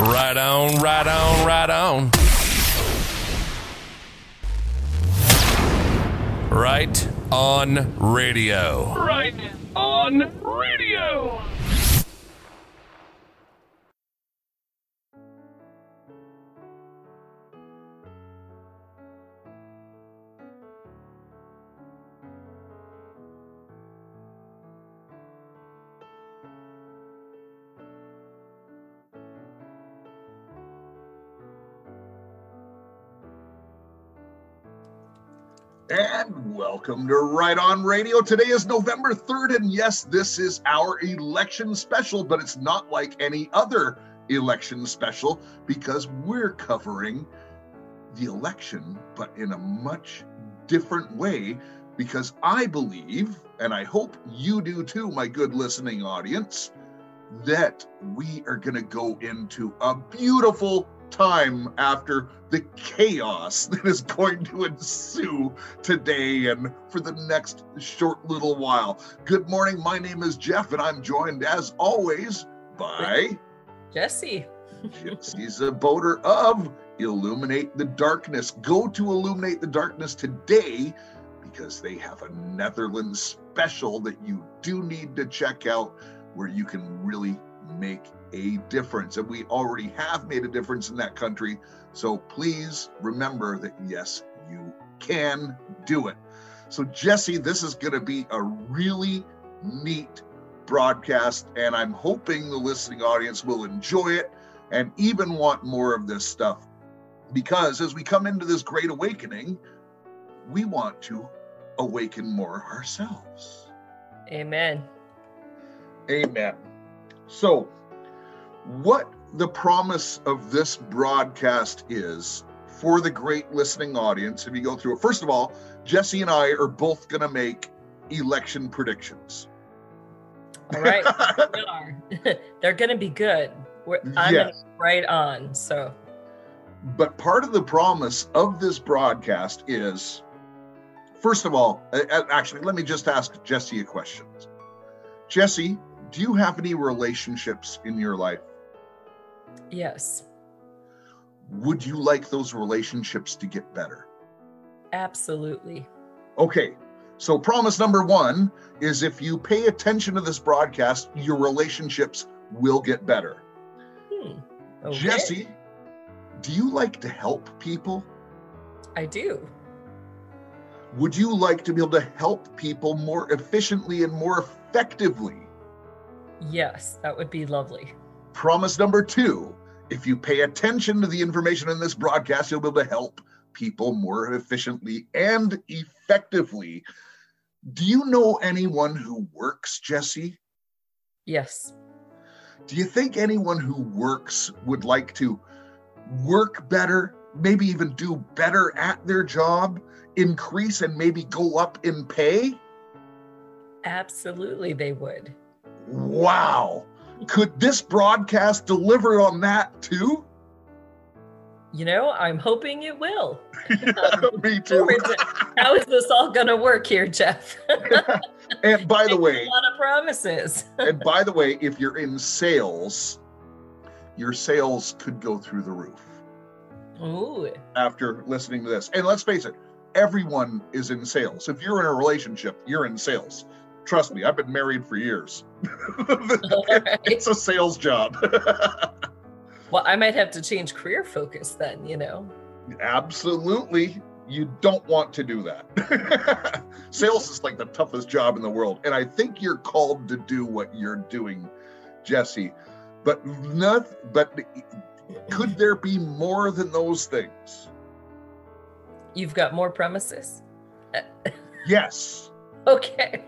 Right on, right on, right on. Right on radio. Right on radio. And welcome to Right On Radio. Today is November 3rd, and yes, this is our election special, but it's not like any other election special because we're covering the election, but in a much different way. Because I believe, and I hope you do too, my good listening audience, that we are going to go into a beautiful time after the chaos that is going to ensue today and for the next short little while. Good morning. My name is Jeff, and I'm joined as always by Jesse. Jesse's a voter of Illuminate the Darkness. Go to Illuminate the Darkness today because they have a Netherlands special that you do need to check out where you can really make a difference. And we already have made a difference in that country. So please remember that, yes, you can do it. So, Jesse, this is going to be a really neat broadcast. And I'm hoping the listening audience will enjoy it and even want more of this stuff. Because as we come into this great awakening, we want to awaken more ourselves. Amen. Amen. So, what the promise of this broadcast is for the great listening audience, if you go through it, first of all, Jesse and I are both going to make election predictions. All right. we are. They're going to be good. We're, I'm Yes. right on. So, But part of the promise of this broadcast is, first of all, actually, let me just ask Jesse a question. Jesse, do you have any relationships in your life? Yes, Would you like those relationships to get better? absolutely. Okay, so promise number one is if you pay attention to this broadcast, your relationships will get better. Hmm. Okay. Jesse, do you like to help people? I do. Would you like to be able to help people more efficiently and more effectively? Yes, that would be lovely. Promise number two if you pay attention to the information in this broadcast, you'll be able to help people more efficiently and effectively. Do you know anyone who works, Jesse? Yes. Do you think anyone who works would like to work better, maybe even do better at their job, increase and maybe go up in pay? Absolutely, they would. Wow. Could this broadcast deliver on that too? You know, I'm hoping it will. Me too. Or is it- How is this all going to work here, Jeff? And by the way, a lot of promises. and by the way, if you're in sales, your sales could go through the roof Ooh, after listening to this. And let's face it, everyone is in sales. If you're in a relationship, you're in sales. Trust me, I've been married for years. right. it's a sales job. Well, I might have to change career focus then, you know. Absolutely. You don't want to do that. Sales is like the toughest job in the world. And I think you're called to do what you're doing, Jesse. But not, but could there be more than those things? You've got more premises? Yes. Okay.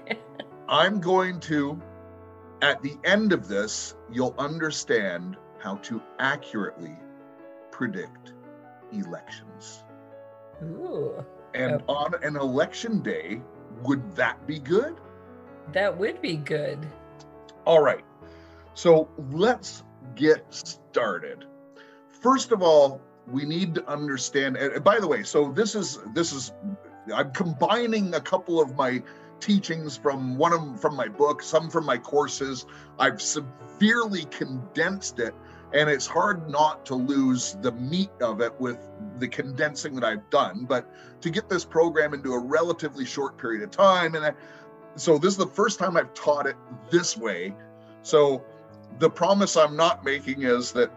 I'm going to, at the end of this, you'll understand how to accurately predict elections. Ooh, And Okay. on an election day, would that be good? that would be good. All right. So let's get started. First of all, we need to understand and by the way, so this is this is I'm combining a couple of my teachings from one of from my book, some from my courses. I've severely condensed it and it's hard not to lose the meat of it with the condensing that I've done. But to get this program into a relatively short period of time, and I, so this is the first time I've taught it this way. So the promise I'm not making is that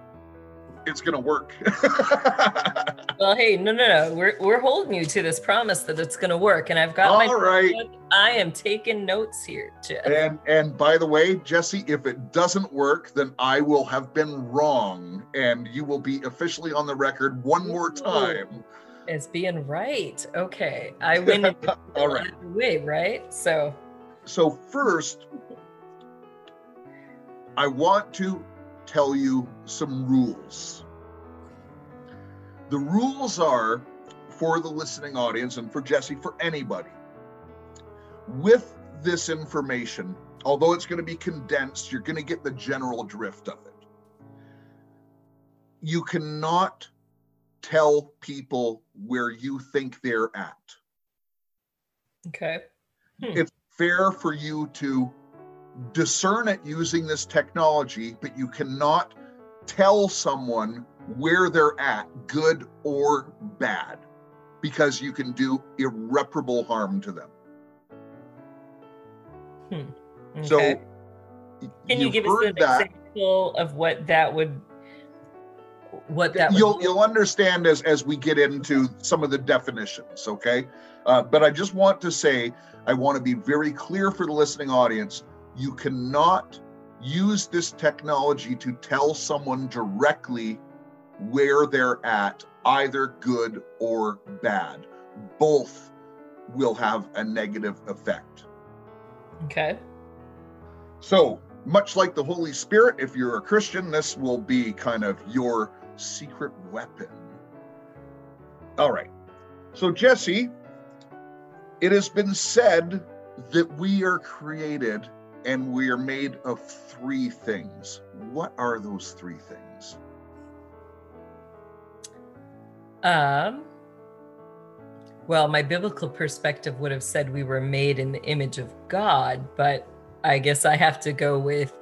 it's going to work. well, hey, no, no, no. We're, we're holding you to this promise that it's going to work. And I've got All my right. I am taking notes here, Jeff. And and by the way, Jesse, if it doesn't work, then I will have been wrong, and you will be officially on the record one more time. As being right. Okay. I win All right. way, right? So, So first, I want to tell you some rules. The rules are for the listening audience and for Jesse, for anybody. With this information, although it's going to be condensed, you're going to get the general drift of it. You cannot tell people where you think they're at. okay. Hmm. It's fair for you to discern it using this technology, but you cannot tell someone where they're at, good or bad, because you can do irreparable harm to them. So, Okay. Can you give us an that. example of what that would what that would you'll you'll understand as as we get into some of the definitions okay uh, but i just want to say i want to be very clear for the listening audience you cannot use this technology to tell someone directly where they're at either good or bad both will have a negative effect Okay. so, much like the Holy Spirit, if you're a Christian, this will be kind of your secret weapon. All right. So, Jesse, it has been said that we are created and we are made of three things. What are those three things? Um well, my biblical perspective would have said we were made in the image of God, but I guess I have to go with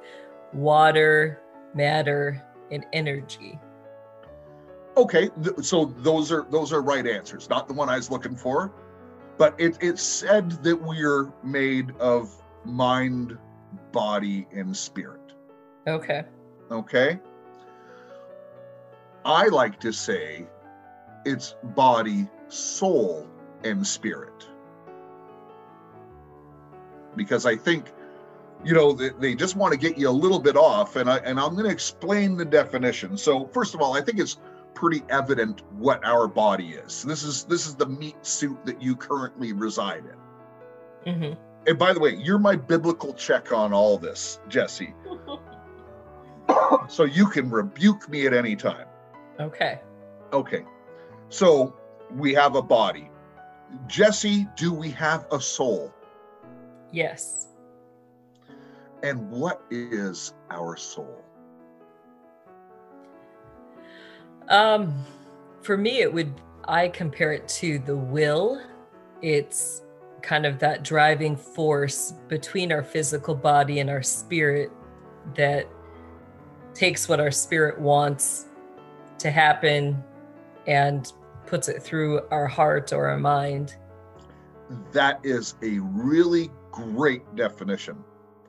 water, matter, and energy. Okay, th- so those are those are right answers, not the one I was looking for. But it, it's said that we're made of mind, body, and spirit. Okay. Okay. I like to say it's body, soul, and spirit. Because I think, you know, they, they just want to get you a little bit off, and I and I'm going to explain the definition. So first of all, I think it's pretty evident what our body is. This is this is the meat suit that you currently reside in. hmm And by the way, you're my biblical check on all this, Jesse. so you can rebuke me at any time. Okay. Okay. So we have a body. Jesse, do we have a soul? Yes. And what is our soul? Um, for me, it would, I compare it to the will. It's kind of that driving force between our physical body and our spirit that takes what our spirit wants to happen and puts it through our heart or our mind. That is a really great definition.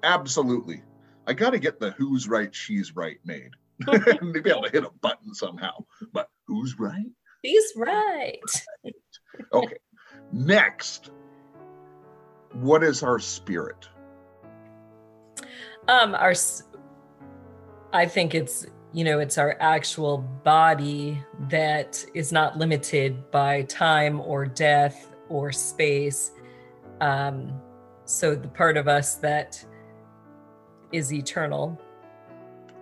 Absolutely. I got to get the who's right, she's right made. Maybe I'll hit a button somehow. But who's right? He's right. Okay. Next, what is our spirit? Um, our, I think it's you know it's our actual body that is not limited by time or death or space. Um, so the part of us that is eternal.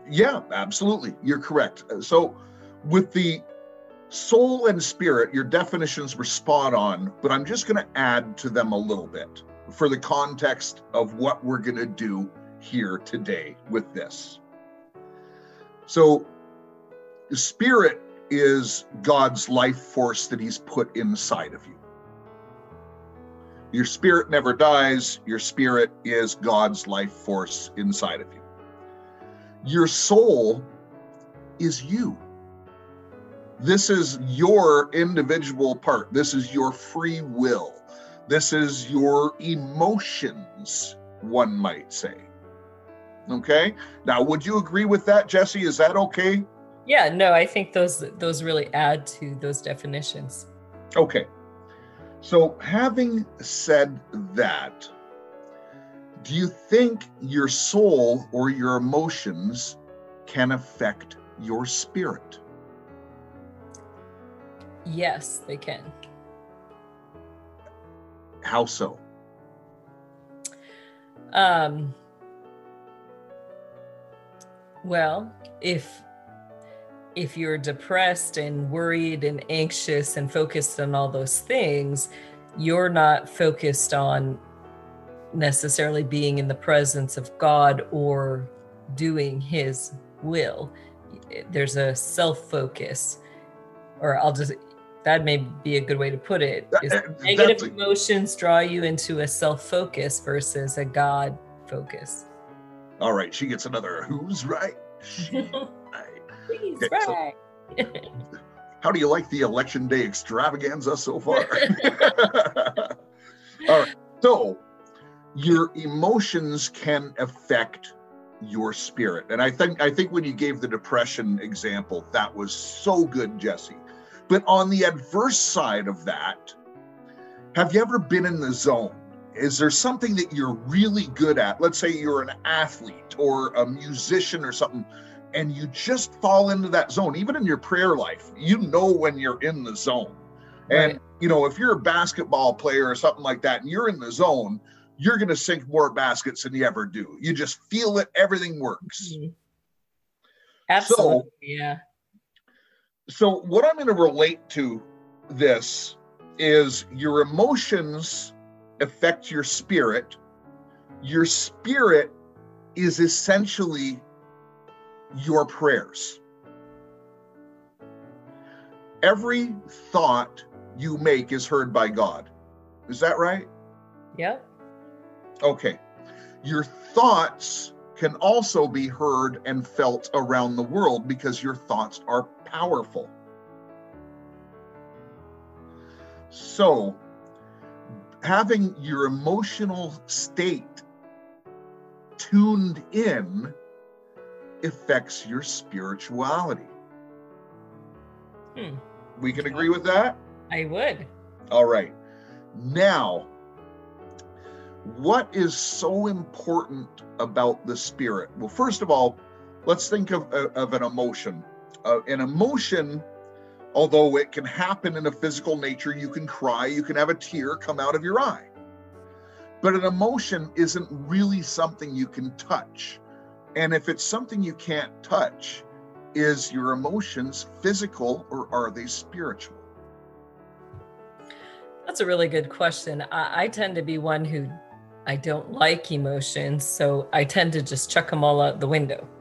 Yeah, absolutely. You're correct. Uh, So, with the soul and spirit, your definitions were spot on, but I'm just going to add to them a little bit for the context of what we're going to do here today with this. So, the spirit is God's life force that He's put inside of you. Your spirit never dies, your spirit is God's life force inside of you your soul is you. This is your individual part. This is your free will. This is your emotions, one might say. Okay. Now, would you agree with that, Jesse? Is that okay? Yeah, no, I think those those really add to those definitions. Okay. So, having said that, do you think your soul or your emotions can affect your spirit? Yes, they can. How so? Um, well, if if you're depressed and worried and anxious and focused on all those things, you're not focused on necessarily being in the presence of God or doing his will. There's a self focus, or I'll just, that may be a good way to put it. Is eh, negative emotions draw you into a self focus versus a God focus. All right, she gets another who's right? He's okay, right. So, how do you like the election day extravaganza so far? All right. So, your emotions can affect your spirit. And I think I think when you gave the depression example, that was so good, Jesse. But on the adverse side of that, have you ever been in the zone? Is there something that you're really good at? Let's say you're an athlete or a musician or something and you just fall into that zone even in your prayer life you know when you're in the zone and you know if you're a basketball player or something like that and you're in the zone you're going to sink more baskets than you ever do you just feel it everything works mm-hmm. absolutely so, yeah so what i'm going to relate to this is your emotions affect your spirit your spirit is essentially your prayers. Every thought you make is heard by God. Is that right? Yep. Okay. Your thoughts can also be heard and felt around the world because your thoughts are powerful. So, having your emotional state tuned in affects your spirituality. Hmm. We can agree with that? I would. All right. Now, what is so important about the spirit? Well, first of all, let's think of, of an emotion. Uh, an emotion, although it can happen in a physical nature, you can cry, you can have a tear come out of your eye. But an emotion isn't really something you can touch. And if it's something you can't touch, is your emotions physical or are they spiritual? That's a really good question. I, I, tend to be one who I don't like emotions, so I tend to just chuck them all out the window.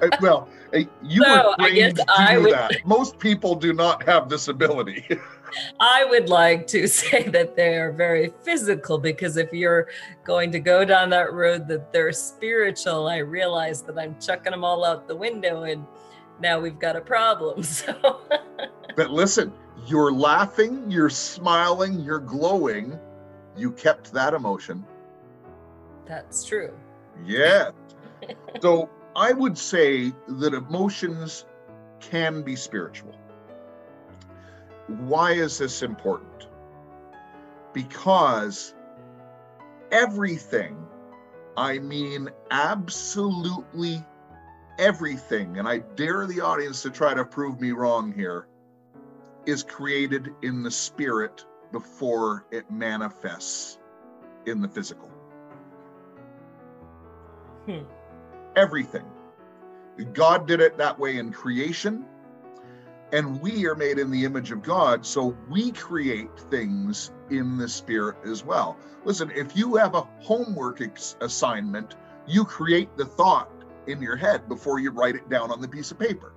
Uh, well, uh, you so, were trained to I do would, that. Most people do not have this ability. I would like to say that they are very physical because if you're going to go down that road that they're spiritual, I realize that I'm chucking them all out the window and now we've got a problem. So But listen, you're laughing, you're smiling, you're glowing. You kept that emotion. That's true. Yeah. so I would say that emotions can be spiritual. Why is this important? Because everything, I mean absolutely everything, and I dare the audience to try to prove me wrong here, is created in the spirit before it manifests in the physical. Hmm. Everything. God did it that way in creation and we are made in the image of God, so we create things in the spirit as well. Listen, if you have a homework ex- assignment, you create the thought in your head before you write it down on the piece of paper,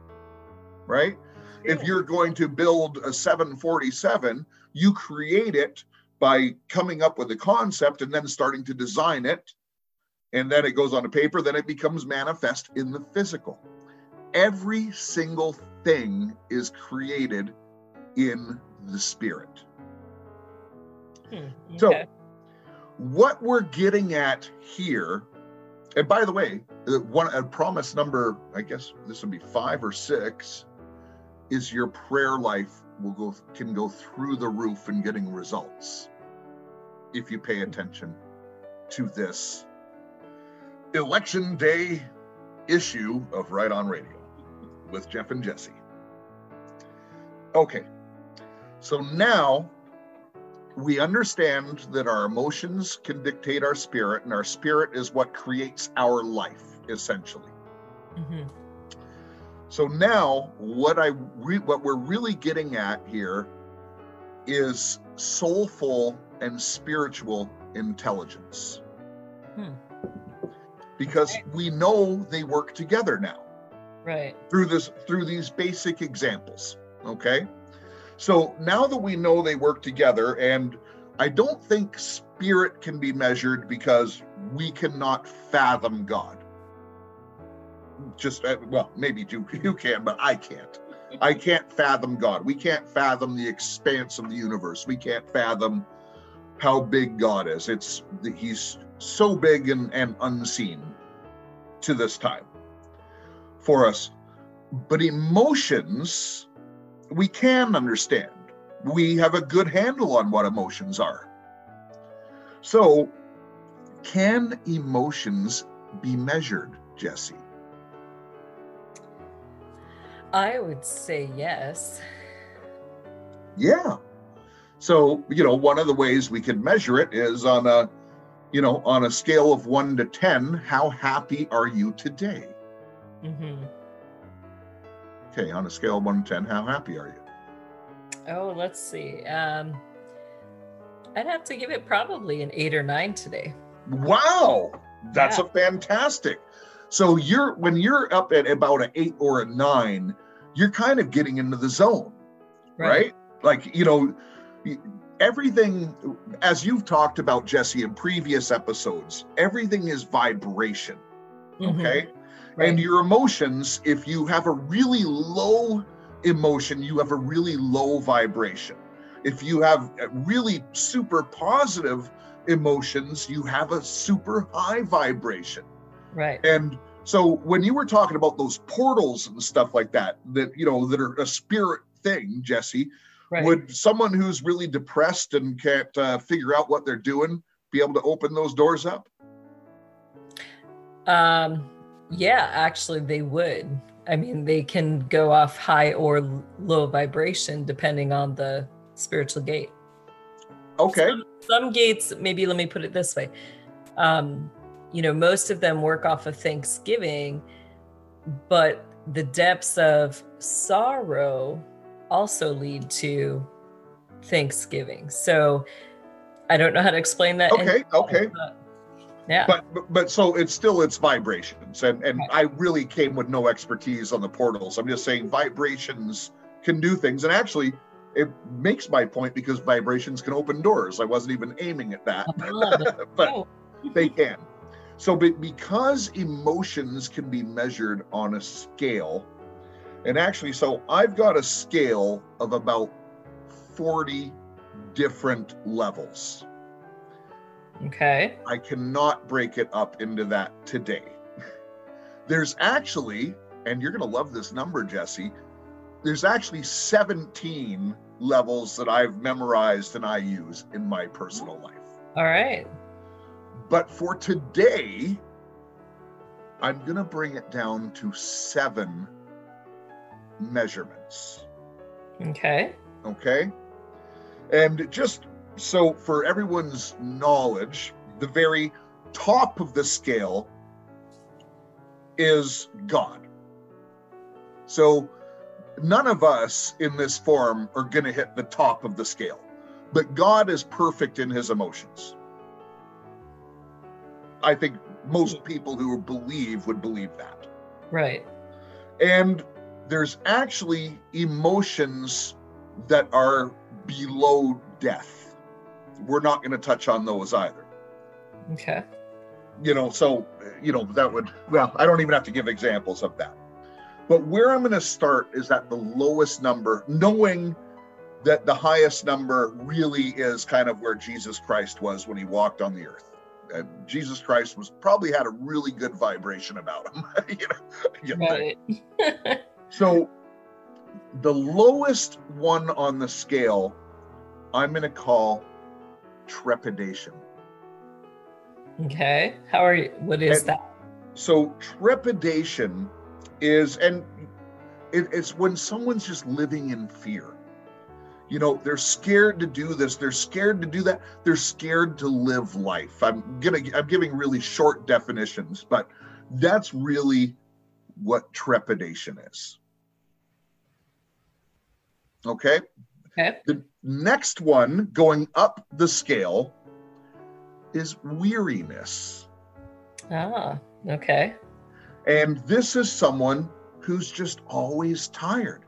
right? Yeah. If you're going to build a 747, you create it by coming up with a concept and then starting to design it. And then it goes on a paper, then it becomes manifest in the physical. every single thing is created in the spirit. Hmm, So, what we're getting at here, and by the way, one uh, promise number, I guess this would be five or six, is your prayer life will go can go through the roof in getting results if you pay attention to this election day issue of Right On Radio with Jeff and Jesse. Okay, so now we understand that our emotions can dictate our spirit, and our spirit is what creates our life, essentially. Mhm. So now, what I re- what we're really getting at here is soulful and spiritual intelligence, Hmm. because we know they work together now. Right. through this through these basic examples okay? So now that we know they work together and i don't think spirit can be measured because we cannot fathom god just uh, well maybe you you can but i can't. I can't fathom god. We can't fathom the expanse of the universe. We can't fathom how big god is. It's he's so big and, and unseen to this time for us. But emotions we can understand. We have a good handle on what emotions are. So can emotions be measured jesse I would say yes. yeah so you know one of the ways we can measure it is on a you know on a scale of 1 to 10 how happy are you today Mm-hmm. okay on a scale of 1 to 10 how happy are you Oh, let's see. Um, I'd have to give it probably an eight or nine today. Wow, that's Yeah. a fantastic. So you're when you're up at about an eight or a nine, you're kind of getting into the zone, right? Like you know, everything as you've talked about Jesse in previous episodes, everything is vibration. Mhm, Okay, right. and your emotions, if you have a really low emotion, you have a really low vibration. If you have really super positive emotions, you have a super high vibration. right. And so when you were talking about those portals and stuff like that, that you know, that are a spirit thing, Jesse, Right. would someone who's really depressed and can't uh, figure out what they're doing be able to open those doors up? Um, yeah, actually, they would. I mean, they can go off high or low vibration depending on the spiritual gate. Okay. Some, some gates, maybe let me put it this way. Um, you know, most of them work off of Thanksgiving, but the depths of sorrow also lead to Thanksgiving. So I don't know how to explain that. Okay. Okay. but- yeah. but but- but so it's still it's vibrations and and Right. i really came with no expertise on the portals i'm just saying vibrations can do things and actually it makes my point because vibrations can open doors i wasn't even aiming at that Ah, but oh, they can so but because emotions can be measured on a scale and actually so i've got a scale of about 40 different levels okay. I cannot break it up into that today. There's actually, and you're going to love this number, Jesse, there's actually 17 levels that I've memorized and I use in my personal life. All right. But for today, I'm going to bring it down to seven measurements. Okay. Okay. And just so for everyone's knowledge, the very top of the scale is God. So none of us in this form are going to hit the top of the scale, but God is perfect in his emotions. I think most people who believe would believe that. Right. And there's actually emotions that are below death. We're not going to touch on those either. Okay. You know, so, you know, that would, well, I don't even have to give examples of that. But where I'm going to start is at the lowest number, knowing that the highest number really is kind of where Jesus Christ was when he walked on the earth. And Jesus Christ was probably had a really good vibration about him. you know. Right. So the lowest one on the scale, I'm going to call trepidation. okay. How are you? What is And- that? So trepidation is, and it, it's when someone's just living in fear. You know, they're scared to do this. They're scared to do that. They're scared to live life. I'm gonna, I'm giving really short definitions, but that's really what trepidation is. Okay. Okay. The next one going up the scale is weariness. Ah, okay. And this is someone who's just always tired.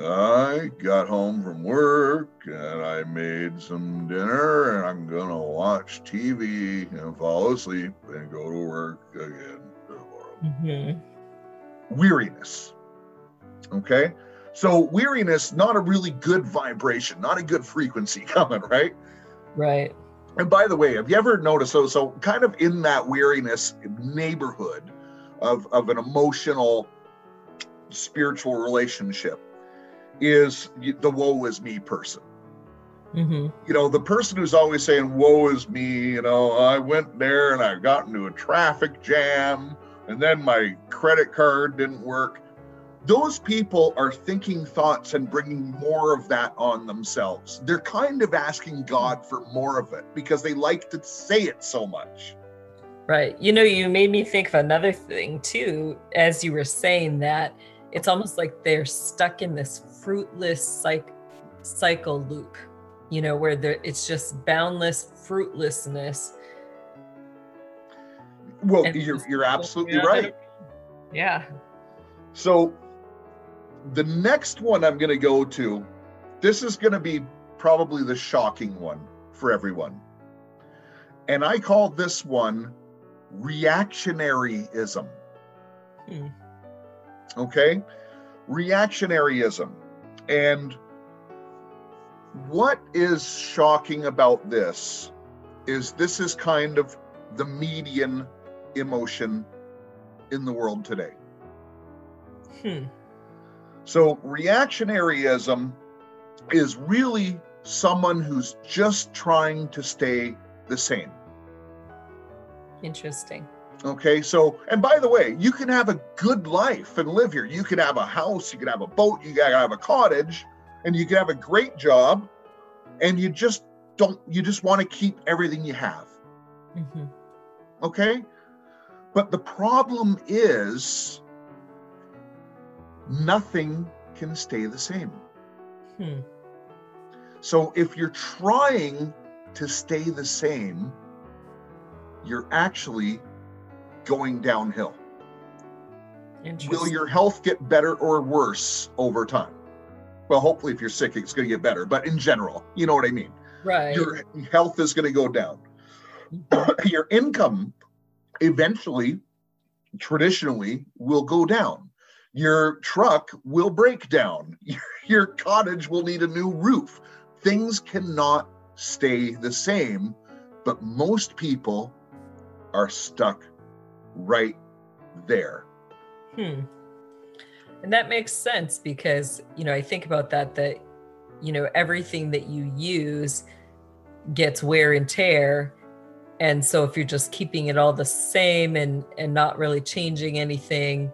I got home from work and I made some dinner and I'm to watch TV and fall asleep and go to work again tomorrow. hmm Weariness. Okay? So, weariness, not a really good vibration, not a good frequency coming, right? Right. And by the way, have you ever noticed so so kind of in that weariness neighborhood of of an emotional spiritual relationship is the woe is me person. hmm You know, the person who's always saying woe is me, you know, I went there and I got into a traffic jam and then my credit card didn't work. Those people are thinking thoughts and bringing more of that on themselves. They're kind of asking God for more of it because they like to say it so much. Right. You know, you made me think of another thing too, as you were saying that it's almost like they're stuck in this fruitless psych- cycle loop, you know, where there it's just boundless fruitlessness. Well, and you're you're absolutely right. Yeah. So the next one I'm going to go to, this is going to be probably the shocking one for everyone. And I call this one reactionaryism. Hmm. Okay? Reactionaryism. And what is shocking about this is this is kind of the median emotion in the world today. Hmm. So, reactionaryism is really someone who's just trying to stay the same. Interesting. Okay, so, and by the way, you can have a good life and live here. You can have a house, you can have a boat, you can have a cottage, and you can have a great job, and you just don't, you just want to keep everything you have. hmm Okay? But the problem is nothing can stay the same. Hmm. So if you're trying to stay the same, you're actually going downhill. Will your health get better or worse over time? Well, hopefully, if you're sick, it's going to get better. But in general, you know what I mean. right. Your health is going to go down. Mhm. your income eventually, traditionally, will go down. Your truck will break down. Your cottage will need a new roof. Things cannot stay the same, but most people are stuck right there. Hmm. And that makes sense because, you know, I think about that, that, you know, everything that you use gets wear and tear. And so if you're just keeping it all the same and and not really changing anything,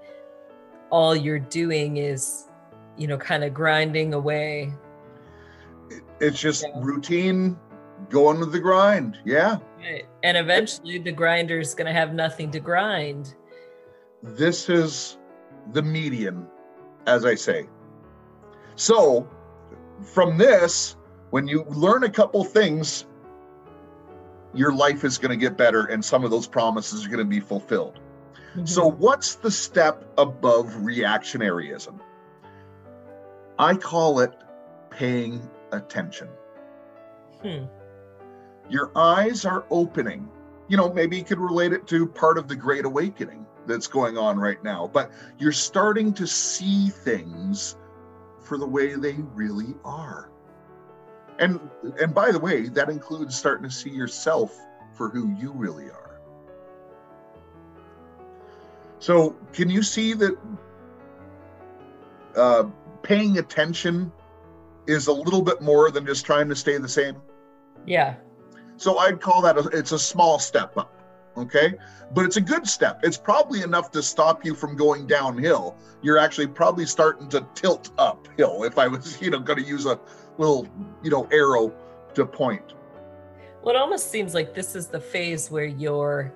all you're doing is, you know, kind of grinding away. It's just Yeah. routine, going with the grind. Yeah. Right. And eventually the grinder's gonna have nothing to grind. this is the median, as I say. So, from this, when you learn a couple things, your life is going to get better and some of those promises are going to be fulfilled. So, what's the step above reactionaryism? I call it paying attention. Hmm. Your eyes are opening. You know, maybe you could relate it to part of the Great Awakening. that's going on right now, but you're starting to see things for the way they really are. And and by the way, that includes starting to see yourself for who you really are. So, can you see that uh, paying attention is a little bit more than just trying to stay the same? Yeah. So I'd call that a, it's a small step up, okay? But it's a good step. It's probably enough to stop you from going downhill. You're actually probably starting to tilt uphill. If I was, you know, going to use a little, you know, arrow to point. Well, it almost seems like this is the phase where your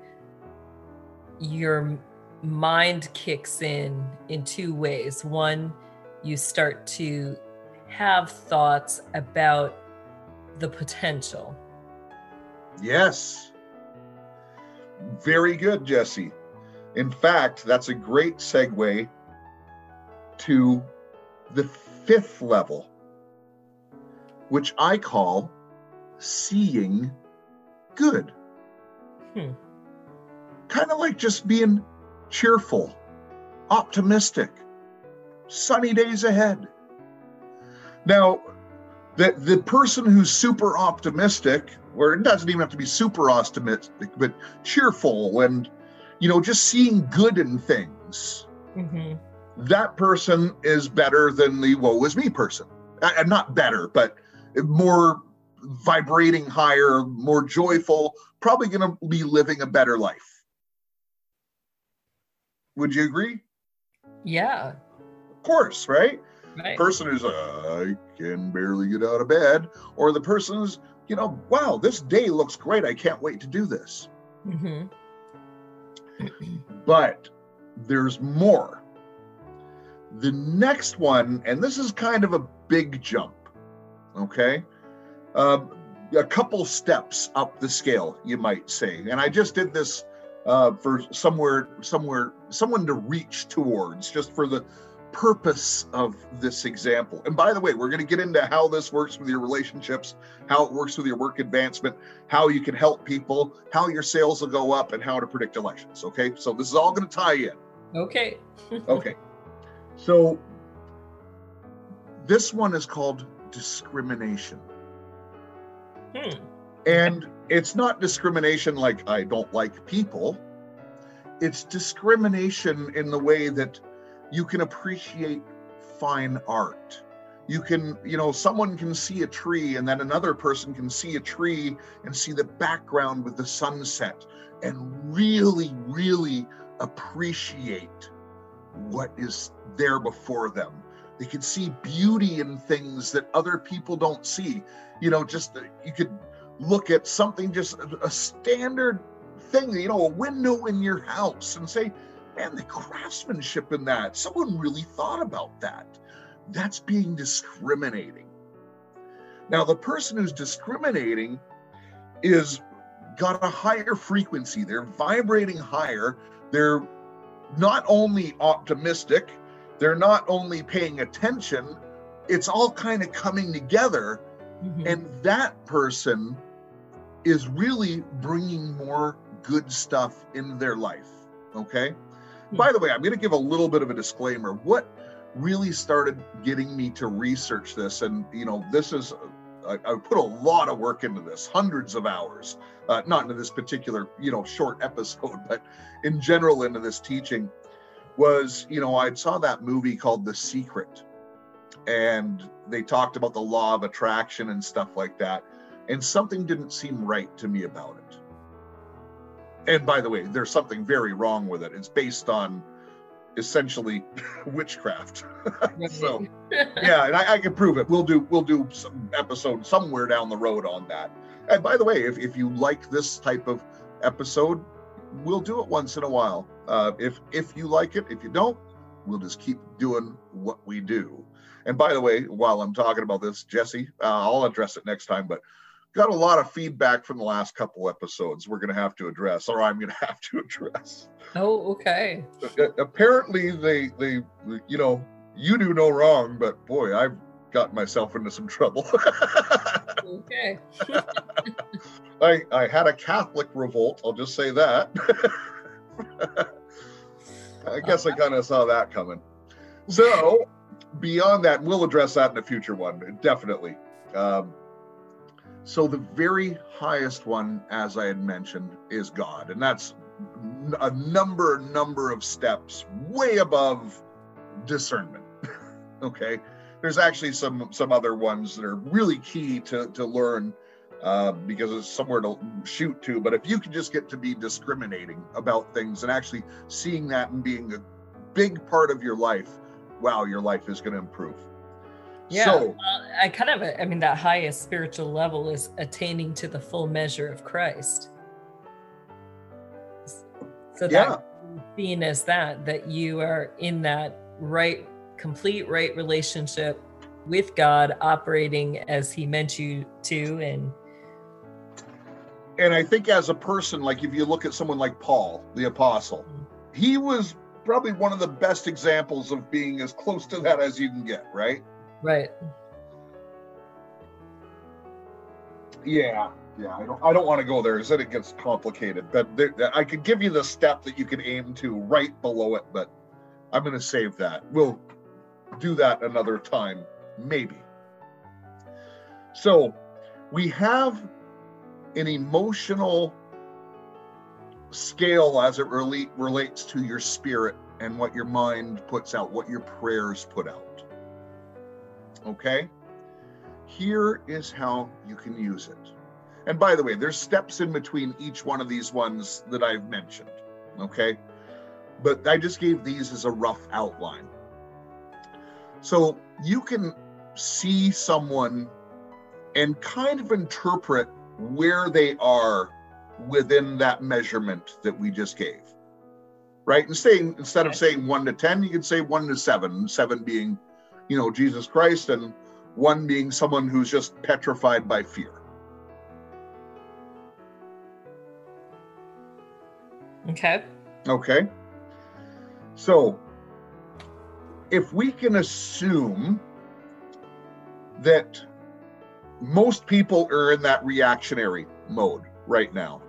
your mind kicks in in two ways. One, you start to have thoughts about the potential. Yes. Very good, Jesse. In fact, that's a great segue to the fifth level, which I call seeing good. Hmm. Kind of like just being cheerful, optimistic, sunny days ahead. Now, the, the person who's super optimistic, or it doesn't even have to be super optimistic, but cheerful and, you know, just seeing good in things, Mm-hmm. that person is better than the woe is me person. And not better, but more vibrating higher, more joyful, probably going to be living a better life. Would you agree? Yeah. Of course, right? Right. person who's uh, I can barely get out of bed, or the person who's, you know, wow, this day looks great. I can't wait to do this. mm-hmm. But there's more. The next one, and this is kind of a big jump, okay? Um, a couple steps up the scale, you might say. And I just did this uh, for somewhere, somewhere, someone to reach towards, just for the purpose of this example. And by the way, we're going to get into how this works with your relationships, how it works with your work advancement, how you can help people, how your sales will go up, and how to predict elections. Okay, so this is all going to tie in. Okay. Okay, so this one is called discrimination. Hmm. And it's not discrimination like I don't like people. It's discrimination in the way that you can appreciate fine art. You can, you know, someone can see a tree and then another person can see a tree and see the background with the sunset and really, really appreciate what is there before them. They can see beauty in things that other people don't see. You know, just uh, you could look at something, just a, a standard thing, you know, a window in your house and say, man, the craftsmanship in that, someone really thought about that. That's being discriminating. Now, the person who's discriminating is got a higher frequency. They're vibrating higher. They're not only optimistic, they're not only paying attention, it's all kind of coming together. Mhm. And that person is really bringing more good stuff into their life. Okay. By the way, I'm going to give a little bit of a disclaimer. What really started getting me to research this, and you know, this is, I, I put a lot of work into this, hundreds of hours, uh, not into this particular, you know, short episode, but in general into this teaching, was, you know, I saw that movie called The Secret, and they talked about the law of attraction and stuff like that, and something didn't seem right to me about it and by the way, there's something very wrong with it. It's based on essentially witchcraft. so yeah, and I, I can prove it. We'll do we'll do some episode somewhere down the road on that. And by the way, if, if you like this type of episode, we'll do it once in a while. Uh, if if you like it, if you don't, we'll just keep doing what we do. And by the way, while I'm talking about this, Jesse, uh, I'll address it next time, but got a lot of feedback from the last couple episodes we're going to have to address or i'm going to have to address Oh, okay. Apparently they they you know you do no wrong but boy i've got myself into some trouble Okay. i i had a catholic revolt i'll just say that I guess I kind of saw that coming. So, beyond that, we'll address that in a future one, definitely. Um, so, the very highest one, as I had mentioned, is God, and that's a number, number of steps way above discernment. okay, there's actually some some other ones that are really key to to learn uh, because it's somewhere to shoot to. But if you can just get to be discriminating about things and actually seeing that and being a big part of your life, wow, your life is going to improve. Yeah, so, well, I kind of, I mean, that highest spiritual level is attaining to the full measure of Christ. So that yeah. being as that, that you are in that right, complete right relationship with God, operating as He meant you to, and and I think as a person, like if you look at someone like Paul, the apostle, mm-hmm. he was probably one of the best examples of being as close to that as you can get, right? Right. Yeah, yeah. I don't. I don't want to go there. Is that it gets complicated. But there, I could give you the step that you could aim to right below it, but I'm going to save that. We'll do that another time, maybe. So we have an emotional scale as it relate, relates to your spirit and what your mind puts out, what your prayers put out. Okay? Here is how you can use it. And by the way, there's steps in between each one of these ones that I've mentioned. Okay? But I just gave these as a rough outline. So you can see someone and kind of interpret where they are within that measurement that we just gave. Right? And saying instead of saying one to 10, you can say one to seven, seven being, you know, Jesus Christ, and one being someone who's just petrified by fear. Okay. Okay. So if we can assume that most people are in that reactionary mode right now.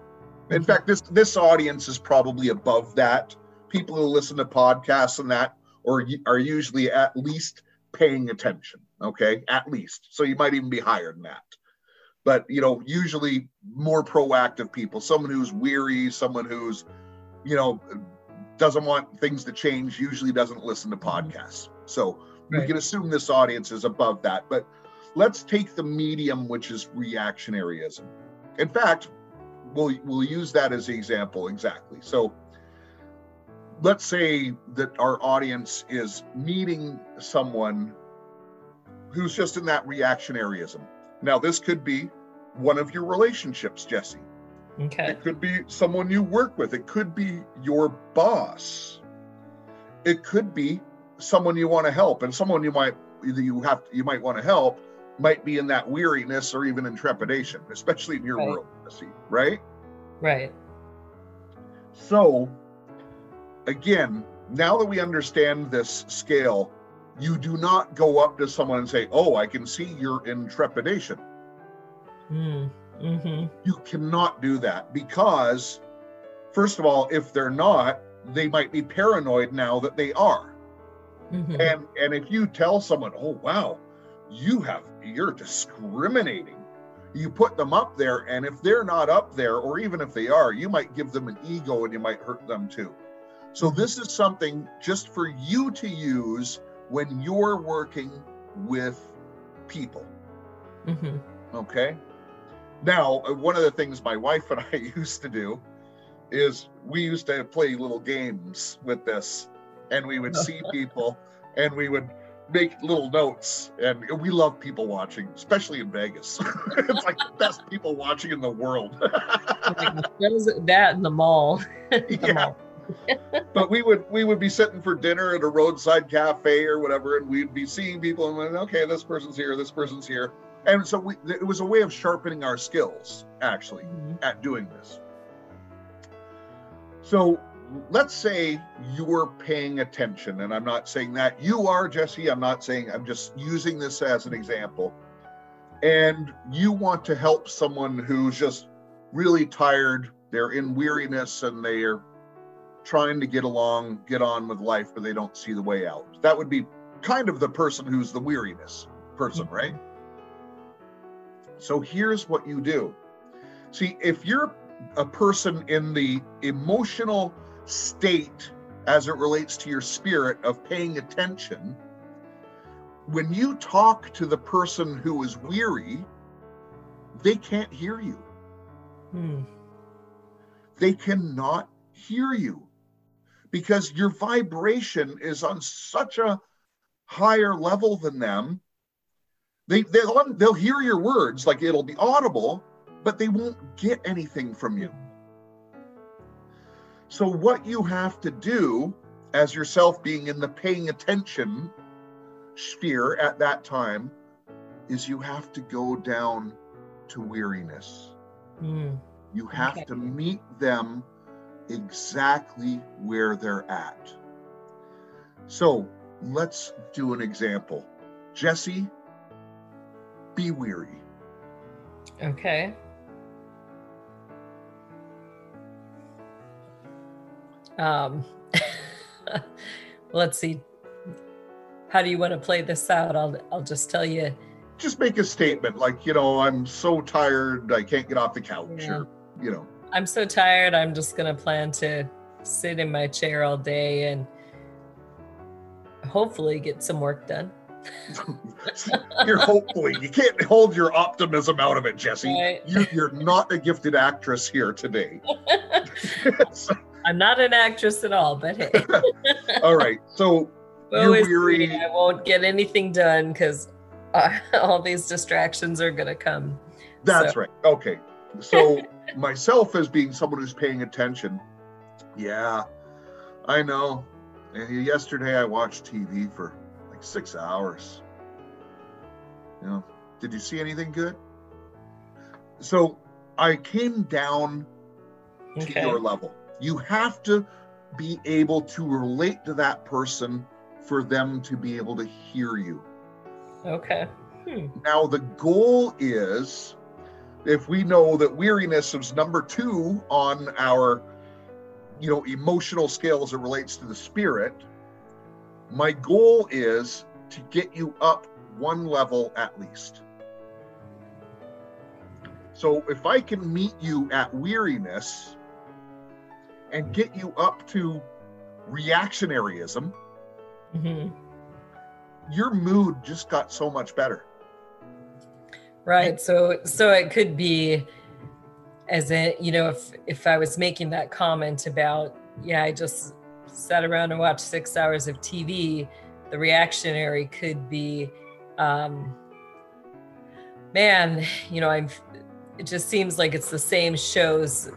In mm-hmm. fact, this this audience is probably above that. People who listen to podcasts and that or are usually at least paying attention. Okay, at least. So you might even be higher than that. But you know, usually more proactive people, someone who's weary, someone who's, you know, doesn't want things to change, usually doesn't listen to podcasts. So right. we can assume this audience is above that. But let's take the medium, which is reactionaryism. In fact, we'll, we'll use that as an example exactly. So let's say that our audience is meeting someone who's just in that reactionaryism. Now, this could be one of your relationships, Jesse. Okay. It could be someone you work with. It could be your boss. It could be someone you want to help and someone you might you have you might want to help might be in that weariness or even in trepidation, especially in your right. world, right? Right. So, again, now that we understand this scale, you do not go up to someone and say, Oh, I can see you're in trepidation. Mm, mm-hmm. You cannot do that because, first of all, if they're not, they might be paranoid now that they are. Mm-hmm. And and if you tell someone, "Oh wow, you have you're discriminating you put them up there and if they're not up there or even if they are you might give them an ego and you might hurt them too so this is something just for you to use when you're working with people mm-hmm. okay now uh, one of the things my wife and i used to do is we used to play little games with this and we would see people and we would make little notes and we love people watching especially in vegas it's like the best people watching in the world that in the mall the yeah. Mall. But we would we would be sitting for dinner at a roadside cafe or whatever and we'd be seeing people and like, okay this person's here this person's here and so we, it was a way of sharpening our skills actually mm-hmm. at doing this so let's say you're paying attention, and I'm not saying that you are, Jesse. I'm not saying, I'm just using this as an example. And you want to help someone who's just really tired, they're in weariness, and they're trying to get along, get on with life, but they don't see the way out. That would be kind of the person who's the weariness person, Mm-hmm. right? So here's what you do. See, if you're a person in the emotional state as it relates to your spirit of paying attention, when you talk to the person who is weary, they can't hear you. Hmm. They cannot hear you because your vibration is on such a higher level than them. They, they'll, they'll hear your words, like it'll be audible, but they won't get anything from you. So, what you have to do as yourself being in the paying attention sphere at that time is you have to go down to weariness. Hmm. You have Okay. to meet them exactly where they're at. So let's do an example. Jesse, be weary. Okay. Um, let's see. How do you want to play this out? I'll I'll just tell you. Just make a statement like, you know, I'm so tired, I can't get off the couch, Yeah. or, you know, I'm so tired. I'm just gonna plan to sit in my chair all day and hopefully get some work done. you're hopefully, you can't hold your optimism out of it, Jesse. Right. You, you're not a gifted actress here today. So- I'm not an actress at all, but hey, all right. So You're weary. I won't get anything done because uh, all these distractions are gonna come. That's So- right. Okay. So myself as being someone who's paying attention, yeah, I know. And yesterday I watched TV for like six hours. You know, did you see anything good? So I came down to Okay. your level. You have to be able to relate to that person for them to be able to hear you. Okay. Hmm. Now, the goal is if we know that weariness is number two on our you know emotional scale as it relates to the spirit my goal is to get you up one level at least. So if i can meet you at weariness and get you up to reactionaryism hmm your mood just got so much better Right. So so it could be as a you know if if I was making that comment about yeah I just sat around and watched six hours of TV, the reactionary could be, um, man, you know I'm. It just seems like it's the same shows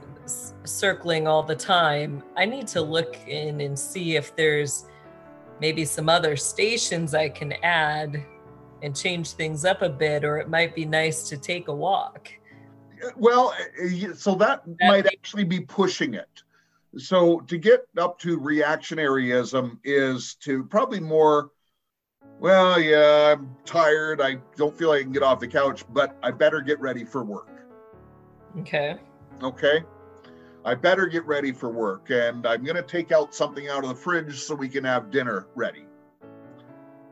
circling all the time. I need to look in and see if there's maybe some other stations I can add and change things up a bit, or it might be nice to take a walk. Well, uh, so that might actually be pushing it. So to get up to reactionaryism is to probably more, well, yeah, I'm tired. I don't feel like I can get off the couch, but I better get ready for work. Okay. Okay. I better get ready for work and I'm going to take out something out of the fridge so we can have dinner ready.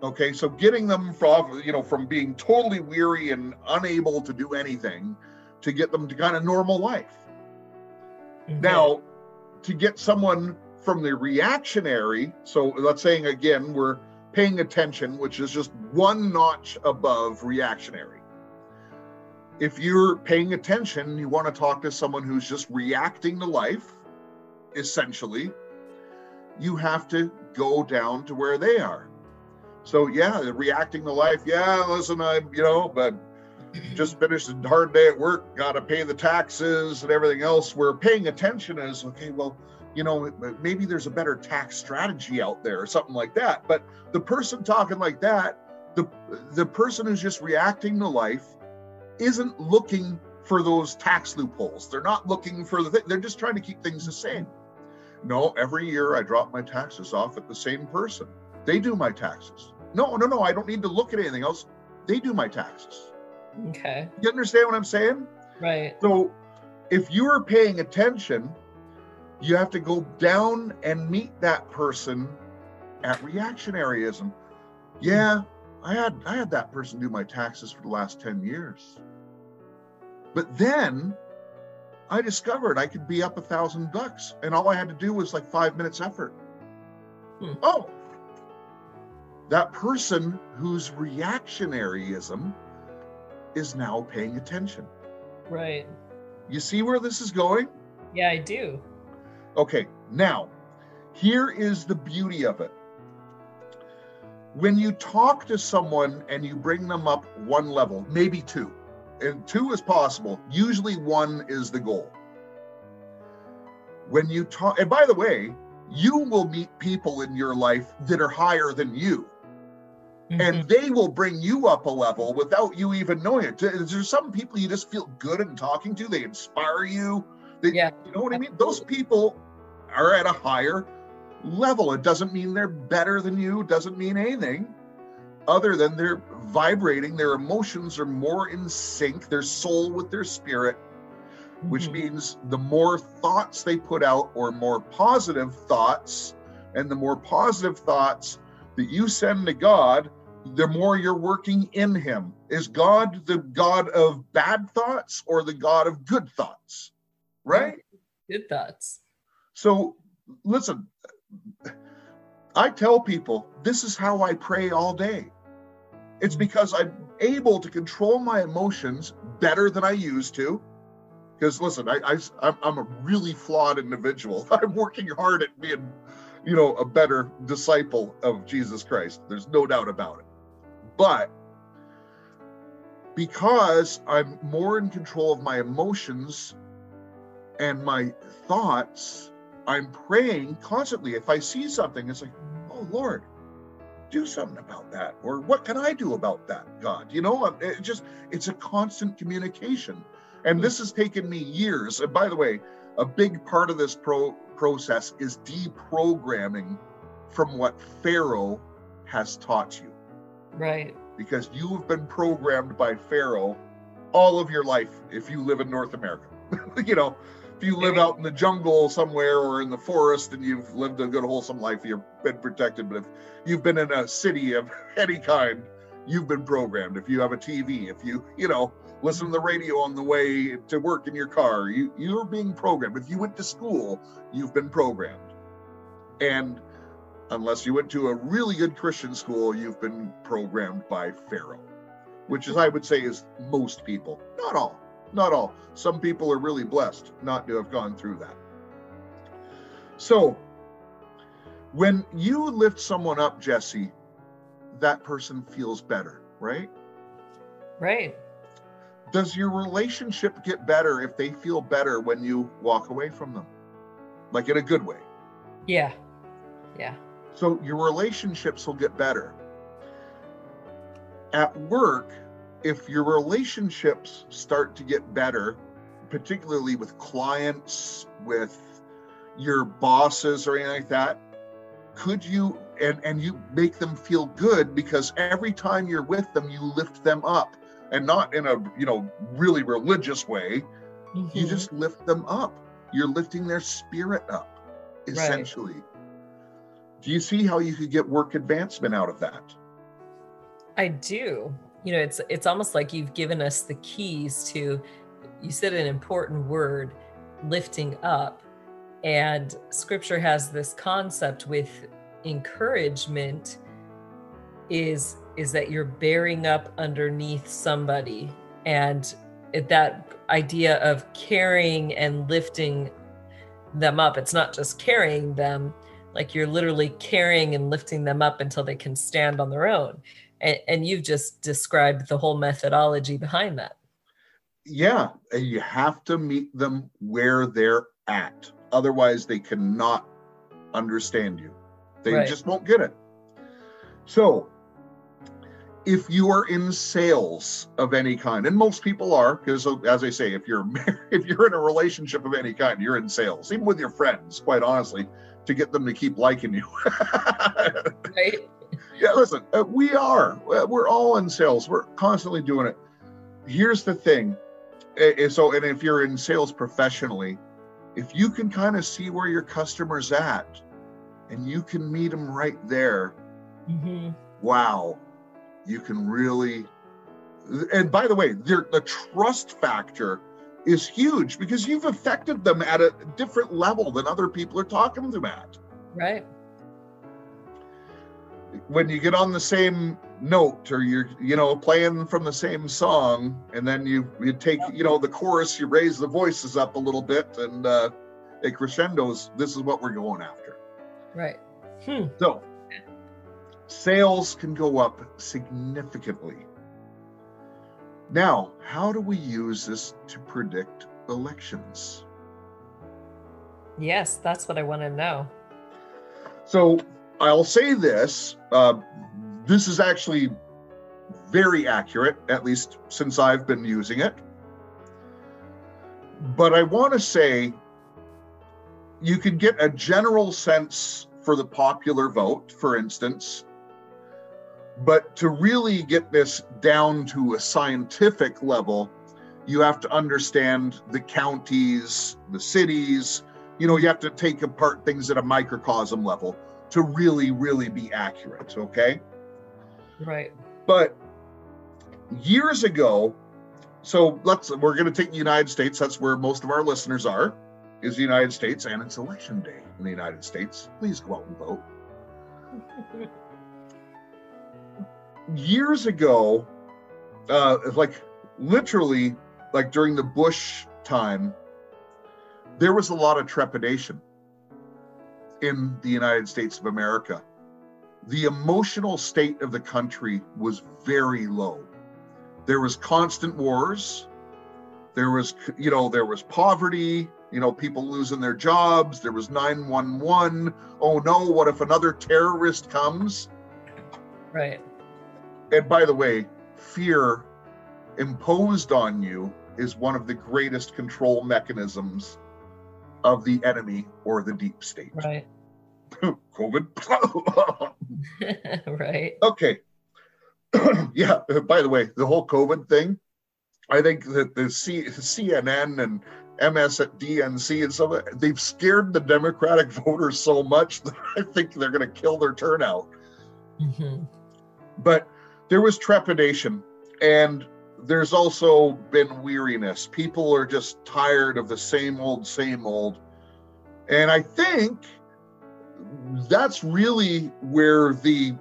Okay. So getting them from, you know, from being totally weary and unable to do anything to get them to kind of normal life. Mhm. Now, to get someone from the reactionary, so let's saying again, we're paying attention, which is just one notch above reactionary. If you're paying attention, you want to talk to someone who's just reacting to life, essentially, you have to go down to where they are. So, yeah, reacting to life, yeah, listen, I'm, you know, but just finished a hard day at work, got to pay the taxes and everything else. We're paying attention as, okay, well, you know, maybe there's a better tax strategy out there or something like that. But the person talking like that, the the person who's just reacting to life isn't looking for those tax loopholes. They're not looking for the thing. They're just trying to keep things the same. No, every year I drop my taxes off at the same person. They do my taxes. No, no, no, I don't need to look at anything else. They do my taxes. Okay. You understand what I'm saying? Right. So if you are paying attention, You have to go down and meet that person at reactionaryism. Yeah, I had I had that person do my taxes for the last 10 years. But then I discovered I could be up a thousand bucks and all I had to do was like five minutes effort. Hmm. Oh, that person whose reactionaryism is now paying attention. Right. You see where this is going? Yeah, I do. Okay, now, here is the beauty of it. When you talk to someone and you bring them up one level, maybe two, and two is possible, usually one is the goal. When you talk, and by the way, you will meet people in your life that are higher than you, Mhm. and they will bring you up a level without you even knowing it. There's some people you just feel good in talking to, they inspire you. They, Yeah, you know what I mean? Those people are at a higher level. It doesn't mean they're better than you, doesn't mean anything other than they're vibrating. Their emotions are more in sync, their soul with their spirit, which Mhm. means the more thoughts they put out or more positive thoughts, and the more positive thoughts that you send to God, the more you're working in Him. Is God the God of bad thoughts or the God of good thoughts? Right? good thoughts. So listen, I tell people this is how I pray all day. It's because I'm able to control my emotions better than I used to. Because listen, I, I I'm, I'm a really flawed individual. I'm working hard at being, you know, a better disciple of Jesus Christ. There's no doubt about it. But because I'm more in control of my emotions and my thoughts, I'm praying constantly. If I see something, it's like, oh Lord, do something about that. Or what can I do about that, God? You know, it just, it's a constant communication. And this has taken me years. And by the way, a big part of this pro- process is deprogramming from what Pharaoh has taught you Right. because you have been programmed by Pharaoh all of your life if you live in North America. you know, if you live out in the jungle somewhere or in the forest and you've lived a good, wholesome life, you've been protected. But if you've been in a city of any kind, you've been programmed. If you have a TV, if you, you know, listen to the radio on the way to work in your car, you, you're being programmed. If you went to school, you've been programmed. And unless you went to a really good Christian school, you've been programmed by Pharaoh, which is, I would say, is most people. Not all, not all. Some people are really blessed not to have gone through that. So, when you lift someone up, Jesse, that person feels better, right? Right. Does your relationship get better if they feel better when you walk away from them? Like in a good way. Yeah. Yeah. So your relationships will get better. At work, if your relationships start to get better, particularly with clients, with your bosses or anything like that, could you and and you make them feel good because every time you're with them you lift them up and not in a you know really religious way you Mhm. just lift them up you're lifting their spirit up Right. essentially do you see how you could get work advancement out of that I do. You know, it's it's almost like you've given us the keys to you said an important word, lifting up. And scripture has this concept with encouragement is is that you're bearing up underneath somebody. And it, that idea of carrying and lifting them up it's not just carrying them like you're literally carrying and lifting them up until they can stand on their own. And, and you've just described the whole methodology behind that. Yeah and you have to meet them where they're at. Otherwise they cannot understand you. They Right. just won't get it. So if you are in sales of any kind and most people are because as i say if you're if you're in a relationship of any kind you're in sales even with your friends quite honestly to get them to keep liking you. Right. Yeah listen uh, we are Uh, we're all in sales we're constantly doing it. Here's the thing so and if you're in sales professionally if you can kind of see where your customer's at and you can meet them right there, mm-hmm. wow, you can really. And by the way, the trust factor is huge because you've affected them at a different level than other people are talking to them at. Right. when you get on the same note or you're you know playing from the same song and then you you take you know the chorus you raise the voices up a little bit and uh it crescendos this is what we're going after Right. Hmm. so sales can go up significantly now how do we use this to predict elections Yes, that's what I want to know. So I'll say this. Uh, this is actually very accurate, at least since I've been using it. But I want to say you can get a general sense for the popular vote, for instance. But to really get this down to a scientific level, you have to understand the counties, the cities, you know, you have to take apart things at a microcosm level to really, really be accurate. Okay. Right. But years ago, so let's, we're going to take the United States. That's where most of our listeners are, is the United States, and it's election day in the United States. Please go out and vote. Years ago, uh, like literally, like during the Bush time, there was a lot of trepidation in the United States of America. The emotional state of the country was very low. There was constant wars. There was, you know, there was poverty, you know, people losing their jobs. There was 911. Oh no, what if another terrorist comes? right. And by the way, fear imposed on you is one of the greatest control mechanisms of the enemy or the deep state. Right. COVID. right. okay. yeah. By the way, the whole COVID thing, I think that the C- CNN and MS at DNC and of they've scared the Democratic voters so much that I think they're going to kill their turnout. hmm But there was trepidation, and there's also been weariness. People are just tired of the same old, same old. And I think that's really where the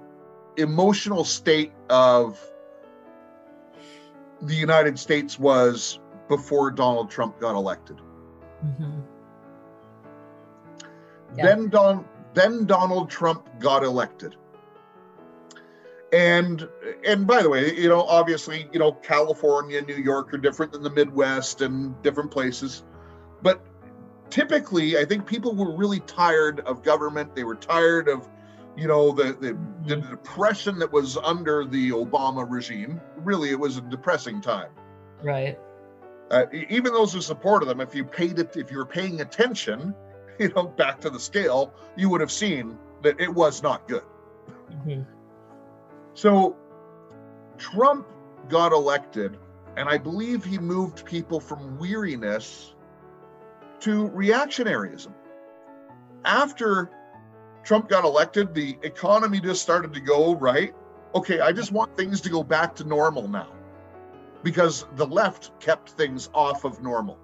emotional state of the United States was before Donald Trump got elected. hmm Yeah. Then Don then Donald Trump got elected. And and by the way, you know, obviously, you know, California, New York are different than the Midwest and different places. But typically, I think people were really tired of government. They were tired of, you know, the the, the depression that was under the Obama regime. Really, it was a depressing time. Right. Uh, even those who supported them, if you paid it, if you were paying attention, you know, back to the scale, you would have seen that it was not good. hmm So Trump got elected, and I believe he moved people from weariness to reactionaryism. After Trump got elected, the economy just started to go right. Okay, I just want things to go back to normal now because the left kept things off of normal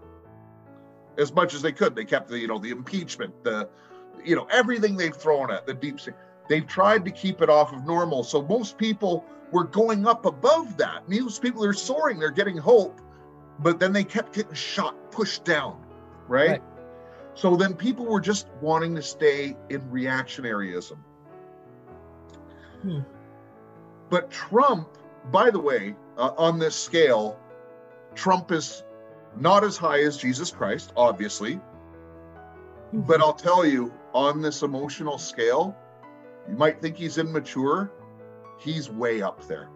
as much as they could. They kept the, you know, the impeachment, the, you know, everything they've thrown at the deep state. They've tried to keep it off of normal. So most people were going up above that. Most people are soaring, they're getting hope, but then they kept getting shot, pushed down, right? Right. So then people were just wanting to stay in reactionaryism. Hmm. But Trump, by the way, uh, on this scale, Trump is not as high as Jesus Christ, obviously. But I'll tell you, on this emotional scale, you might think he's immature. He's way up there.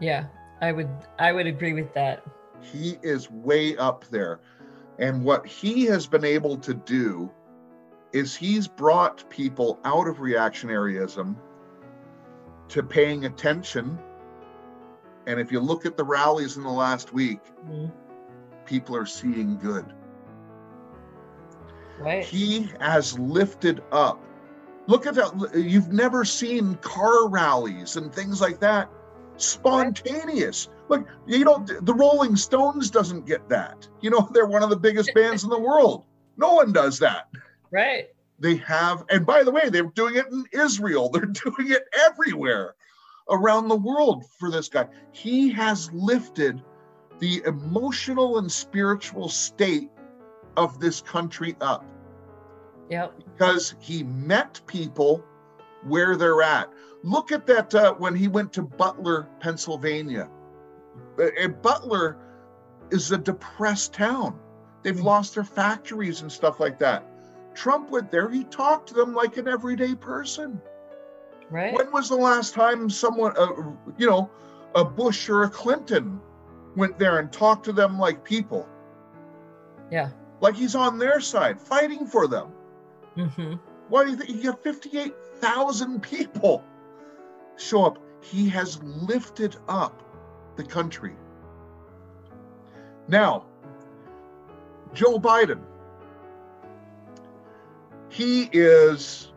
Yeah, I would I would agree with that. He is way up there. And what he has been able to do is he's brought people out of reactionaryism to paying attention. And if you look at the rallies in the last week, Mhm. people are seeing good. Right. He has lifted up. Look at that. You've never seen car rallies and things like that. Spontaneous. Look, you know, the Rolling Stones doesn't get that. You know, they're one of the biggest bands in the world. No one does that. Right. They have, and by the way, they're doing it in Israel. They're doing it everywhere around the world for this guy. He has lifted the emotional and spiritual state of this country up Yep. because he met people where they're at. Look at that uh, when he went to Butler, Pennsylvania. Uh, And Butler is a depressed town. They've lost their factories and stuff like that. Trump went there, he talked to them like an everyday person. Right. When was the last time someone, uh, you know, a Bush or a Clinton went there and talked to them like people? Yeah. Like he's on their side, fighting for them. Mm-hmm. Why do you think you got 58,000 people show up? He has lifted up the country. Now, Joe Biden, he is,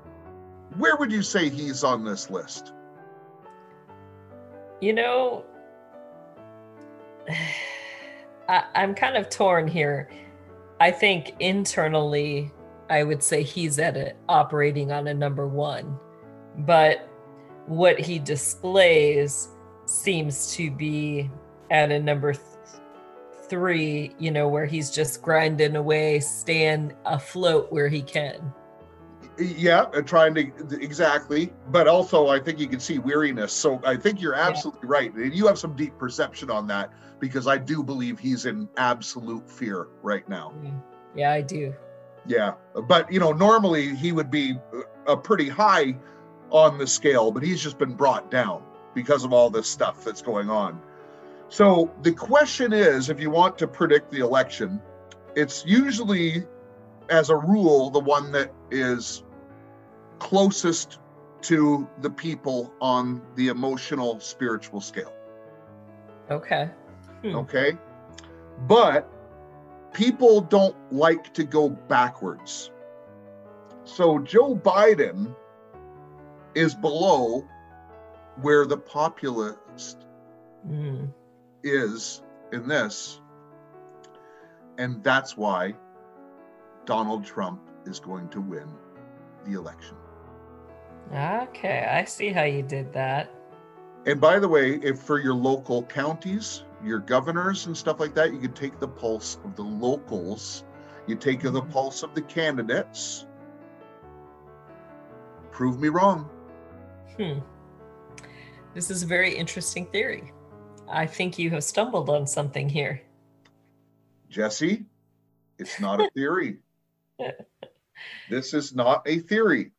where would you say he's on this list? You know, I, I'm kind of torn here. I think internally, I would say he's at it operating on a number one, but what he displays seems to be at a number th- three, you know, where he's just grinding away, staying afloat where he can. Yeah, uh, trying to exactly, but also I think you can see weariness. So I think you're absolutely right, and you have some deep perception on that because I do believe he's in absolute fear right now. Yeah, I do. Yeah, but you know, normally he would be a pretty high on the scale, but he's just been brought down because of all this stuff that's going on. So the question is, if you want to predict the election, it's usually, as a rule, the one that is closest to the people on the emotional spiritual scale. Okay. Hmm. Okay. But people don't like to go backwards. So Joe Biden is below where the populist Mm. is in this. And that's why Donald Trump is going to win the election. Okay, I see how you did that. And by the way, if for your local counties, your governors and stuff like that, you can take the pulse of the locals. You take the pulse of the candidates. Prove me wrong. Hmm. This is a very interesting theory. I think you have stumbled on something here. Jesse, it's not a theory. this is not a theory.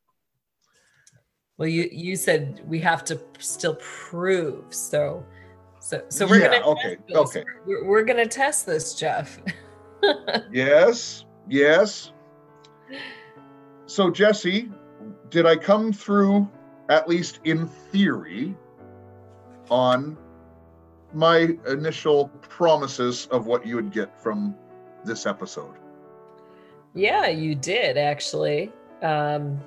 Well, you you said we have to still prove. So, so so we're Yeah, gonna okay, test okay. We're, we're gonna test this, Jeff. Yes, yes. So, Jesse, did I come through, at least in theory, on my initial promises of what you would get from this episode? yeah, you did actually. Um,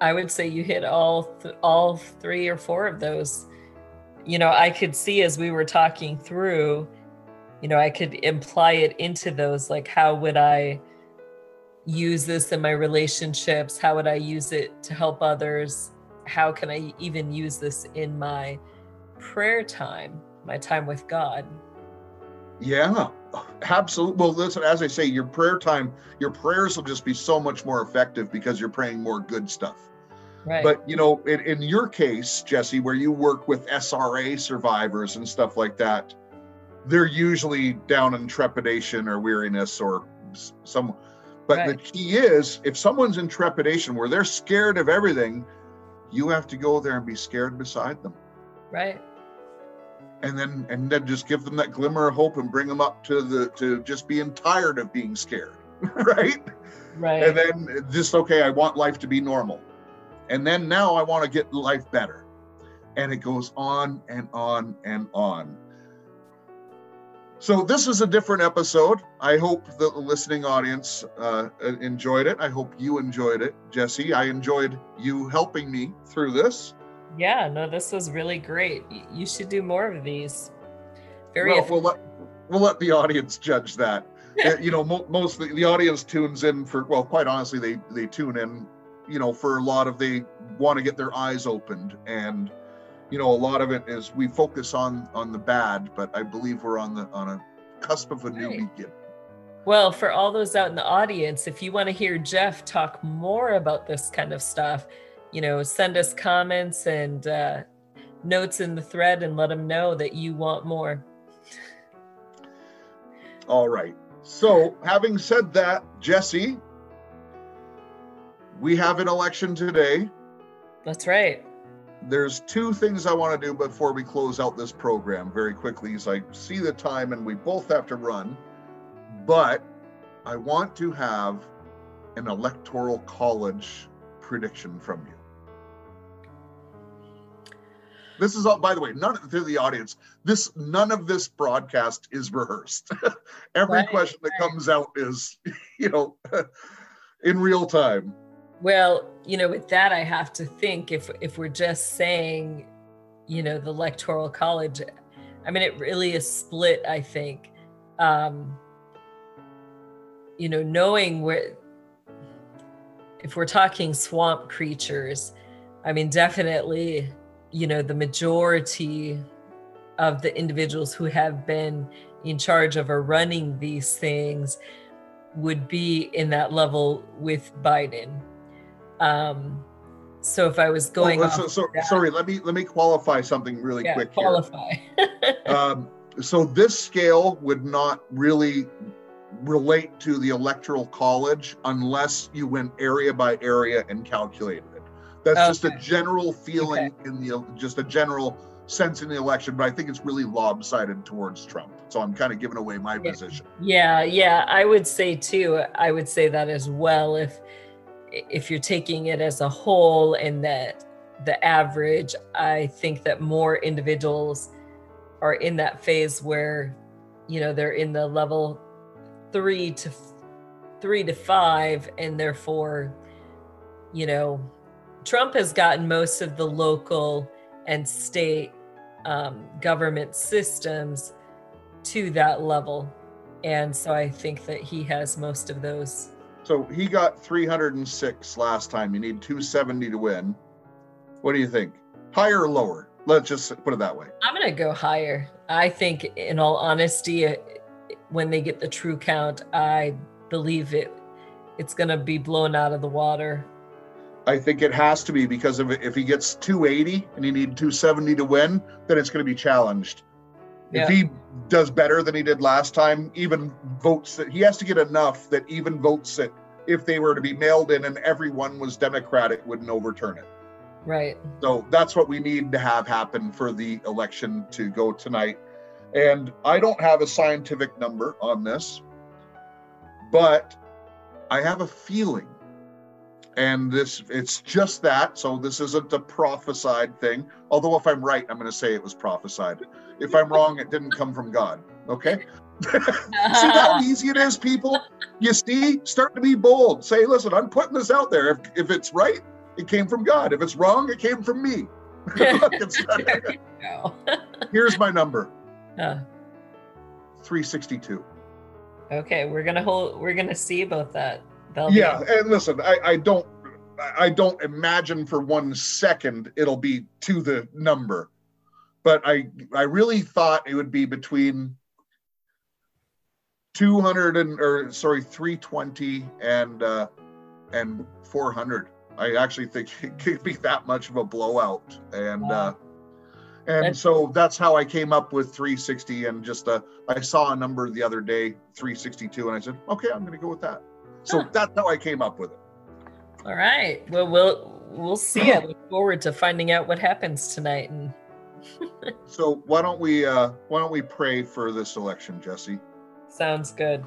I would say you hit all th- all three or four of those. You know, I could see as we were talking through. You know, I could imply it into those. Like, how would I use this in my relationships? How would I use it to help others? How can I even use this in my prayer time, my time with God? Yeah, absolutely. Well, listen, as I say, your prayer time, your prayers will just be so much more effective because you're praying more good stuff. Right. But you know, in, in your case, Jesse, where you work with SRA survivors and stuff like that, they're usually down in trepidation or weariness or some. But the key is, if someone's in trepidation where they're scared of everything, you have to go there and be scared beside them, right. and then and then just give them that glimmer of hope and bring them up to the to just being tired of being scared, right? Right. and then just okay i want life to be normal and then now i want to get life better and it goes on and on and on So this is a different episode. I hope the listening audience uh, enjoyed it. I hope you enjoyed it, Jesse. I enjoyed you helping me through this. Yeah, no, this was really great. You should do more of these. Very. Well, we'll let, we'll let the audience judge that. you know, mo- most the, the audience tunes in for well, quite honestly, they they tune in, you know, for a lot of they want to get their eyes opened. And you know a lot of it is we focus on on the bad but i believe we're on the on a cusp of a new right. beginning. Well for all those out in the audience if you want to hear jeff talk more about this kind of stuff you know send us comments and uh, notes in the thread and let them know that you want more. All right. So having said that jesse we have an election today that's right there's two things I want to do before we close out this program very quickly as I see the time and we both have to run. But I want to have an electoral college prediction from you. This is all, by the way, none to the audience. This none of this broadcast is rehearsed. Every right, question that right. comes out is, you know, in real time. Well, you know, with that, I have to think if if we're just saying, you know, the electoral college, I mean, it really is split. I think, um, you know, knowing where, if we're talking swamp creatures, I mean, definitely, you know, the majority of the individuals who have been in charge of or running these things would be in that level with Biden um, so if I was going, oh, so, so that, sorry, let me let me qualify something really yeah, quick qualify. um, so this scale would not really relate to the electoral college unless you went area by area and calculated it. That's okay. just a general feeling okay. in the just a general sense in the election, but I think it's really lopsided towards Trump. So I'm kind of giving away my yeah. position. Yeah, yeah, I would say too. I would say that as well. If if you're taking it as a whole and that the average, I think that more individuals are in that phase where, you know, they're in the level three to three to five, and therefore, you know, Trump has gotten most of the local and state um, government systems to that level. And so I think that he has most of those so he got 306 last time. You need 270 to win. What do you think? Higher or lower? Let's just put it that way. I'm going to go higher. I think, in all honesty, uh, when they get the true count, I believe it it's going to be blown out of the water. I think it has to be because if, if he gets 280 and he need 270 to win, then it's going to be challenged. Yeah. If he does better than he did last time, even votes that he has to get enough that even votes that if they were to be mailed in and everyone was Democratic wouldn't overturn it. Right. So that's what we need to have happen for the election to go tonight. And I don't have a scientific number on this, but I have a feeling. And this it's just that. So this isn't a prophesied thing. Although if I'm right, I'm going to say it was prophesied. If I'm wrong, it didn't come from God. Okay. see how easy it is, people? You see, start to be bold. Say, listen, I'm putting this out there. If, if it's right, it came from God. If it's wrong, it came from me. Here's my number. Uh, 362. Okay, we're gonna hold we're gonna see about that. That'll yeah, be- and listen, I, I don't I don't imagine for one second it'll be to the number but I I really thought it would be between 200 and or sorry 320 and uh, and 400. I actually think it could be that much of a blowout and wow. uh, and that's, so that's how I came up with 360 and just uh, I saw a number the other day 362 and I said okay I'm going to go with that. So huh. that's how I came up with it. All right. Well, we'll we'll see. I look forward to finding out what happens tonight and so why don't we uh why don't we pray for this election, Jesse? Sounds good.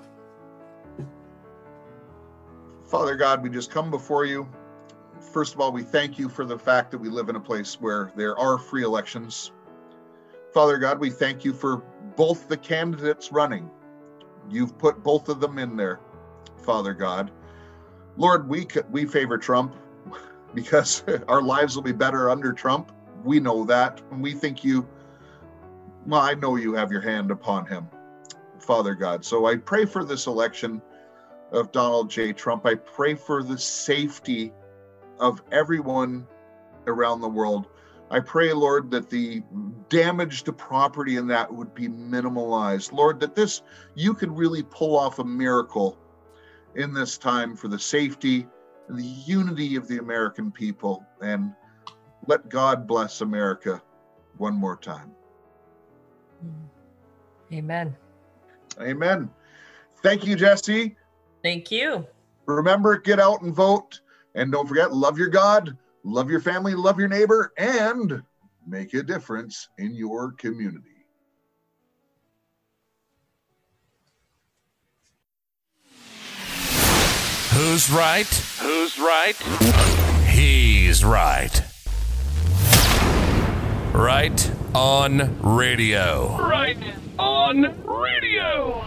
Father God, we just come before you. First of all, we thank you for the fact that we live in a place where there are free elections. Father God, we thank you for both the candidates running. You've put both of them in there, Father God. Lord, we we favor Trump because our lives will be better under Trump. We know that. And we think you well, I know you have your hand upon him, Father God. So I pray for this election of Donald J. Trump. I pray for the safety of everyone around the world. I pray, Lord, that the damage to property in that would be minimalized. Lord, that this, you could really pull off a miracle in this time for the safety and the unity of the American people. And let God bless America one more time. Amen. Amen. Thank you, Jesse. Thank you. Remember, get out and vote. And don't forget, love your God, love your family, love your neighbor, and make a difference in your community. Who's right? Who's right? He's right. Right on radio. Right on radio.